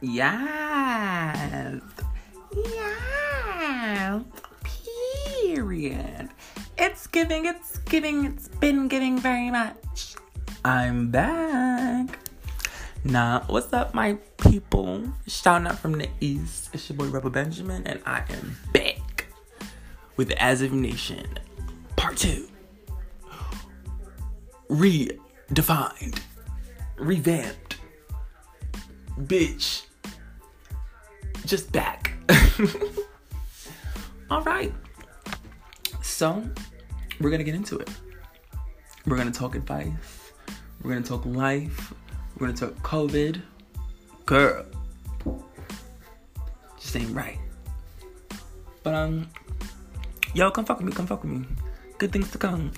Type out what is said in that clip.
Yes. Yes. Period. It's giving, it's giving, it's been giving very much. I'm back. Nah, what's up, my people? Shouting out from the East. It's your boy Rebel Benjamin, and I am back with As of Nation Part 2. Redefined, revamped, bitch, just back. All right. So, we're going to get into it. We're going to talk advice. We're going to talk life. We're going to talk COVID. Girl. Just ain't right. But, um, yo, come fuck with me. Come fuck with me. Good things to come.